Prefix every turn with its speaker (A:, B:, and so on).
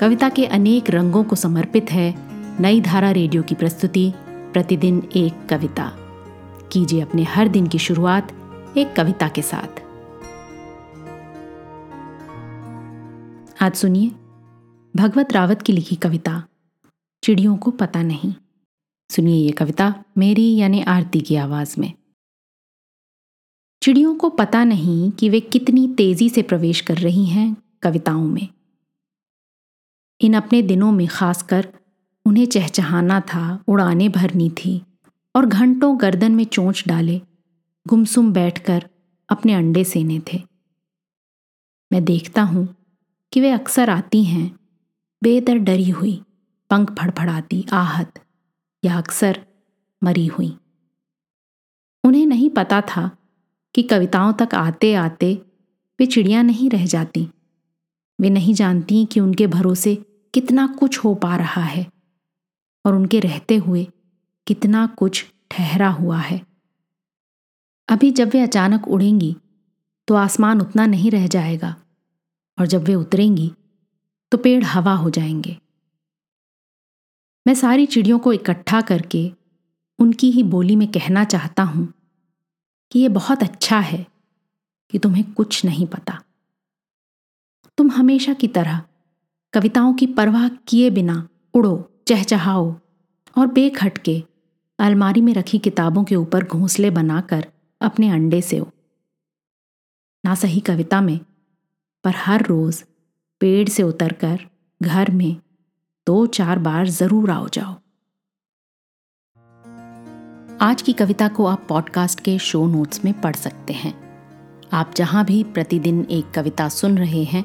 A: कविता के अनेक रंगों को समर्पित है नई धारा रेडियो की प्रस्तुति, प्रतिदिन एक कविता। कीजिए अपने हर दिन की शुरुआत एक कविता के साथ। आज सुनिए भगवत रावत की लिखी कविता, चिड़ियों को पता नहीं। सुनिए ये कविता मेरी यानी आरती की आवाज़ में। चिड़ियों को पता नहीं कि वे कितनी तेज़ी से प्रवेश कर रही हैं कविताओं में। इन अपने दिनों में खासकर उन्हें चहचहाना था, उड़ाने भरनी थी और घंटों गर्दन में चोंच डाले, गुमसुम बैठकर अपने अंडे सेने थे। मैं देखता हूँ कि वे अक्सर आती हैं, बेदर डरी हुई, पंख फड़फड़ाती, आहत या अक्सर मरी हुई। उन्हें नहीं पता था कि कविताओं तक आते आते वे चिड़िया नहीं रह जाती। वे नहीं जानती कि उनके भरोसे कितना कुछ हो पा रहा है और उनके रहते हुए कितना कुछ ठहरा हुआ है। अभी जब वे अचानक उड़ेंगी तो आसमान उतना नहीं रह जाएगा और जब वे उतरेंगी तो पेड़ हवा हो जाएँगे। मैं सारी चिड़ियों को इकट्ठा करके उनकी ही बोली में कहना चाहता हूँ कि यह बहुत अच्छा है कि तुम्हें कुछ नहीं पता। तुम हमेशा की तरह कविताओं की परवाह किए बिना उड़ो, चहचहाओ और बेखटके अलमारी में रखी किताबों के ऊपर घोंसले बनाकर अपने अंडे से हो ना सही कविता में, पर हर रोज पेड़ से उतरकर घर में दो चार बार ज़रूर आओ जाओ। आज की कविता को आप पॉडकास्ट के शो नोट्स में पढ़ सकते हैं। आप जहाँ भी प्रतिदिन एक कविता सुन रहे हैं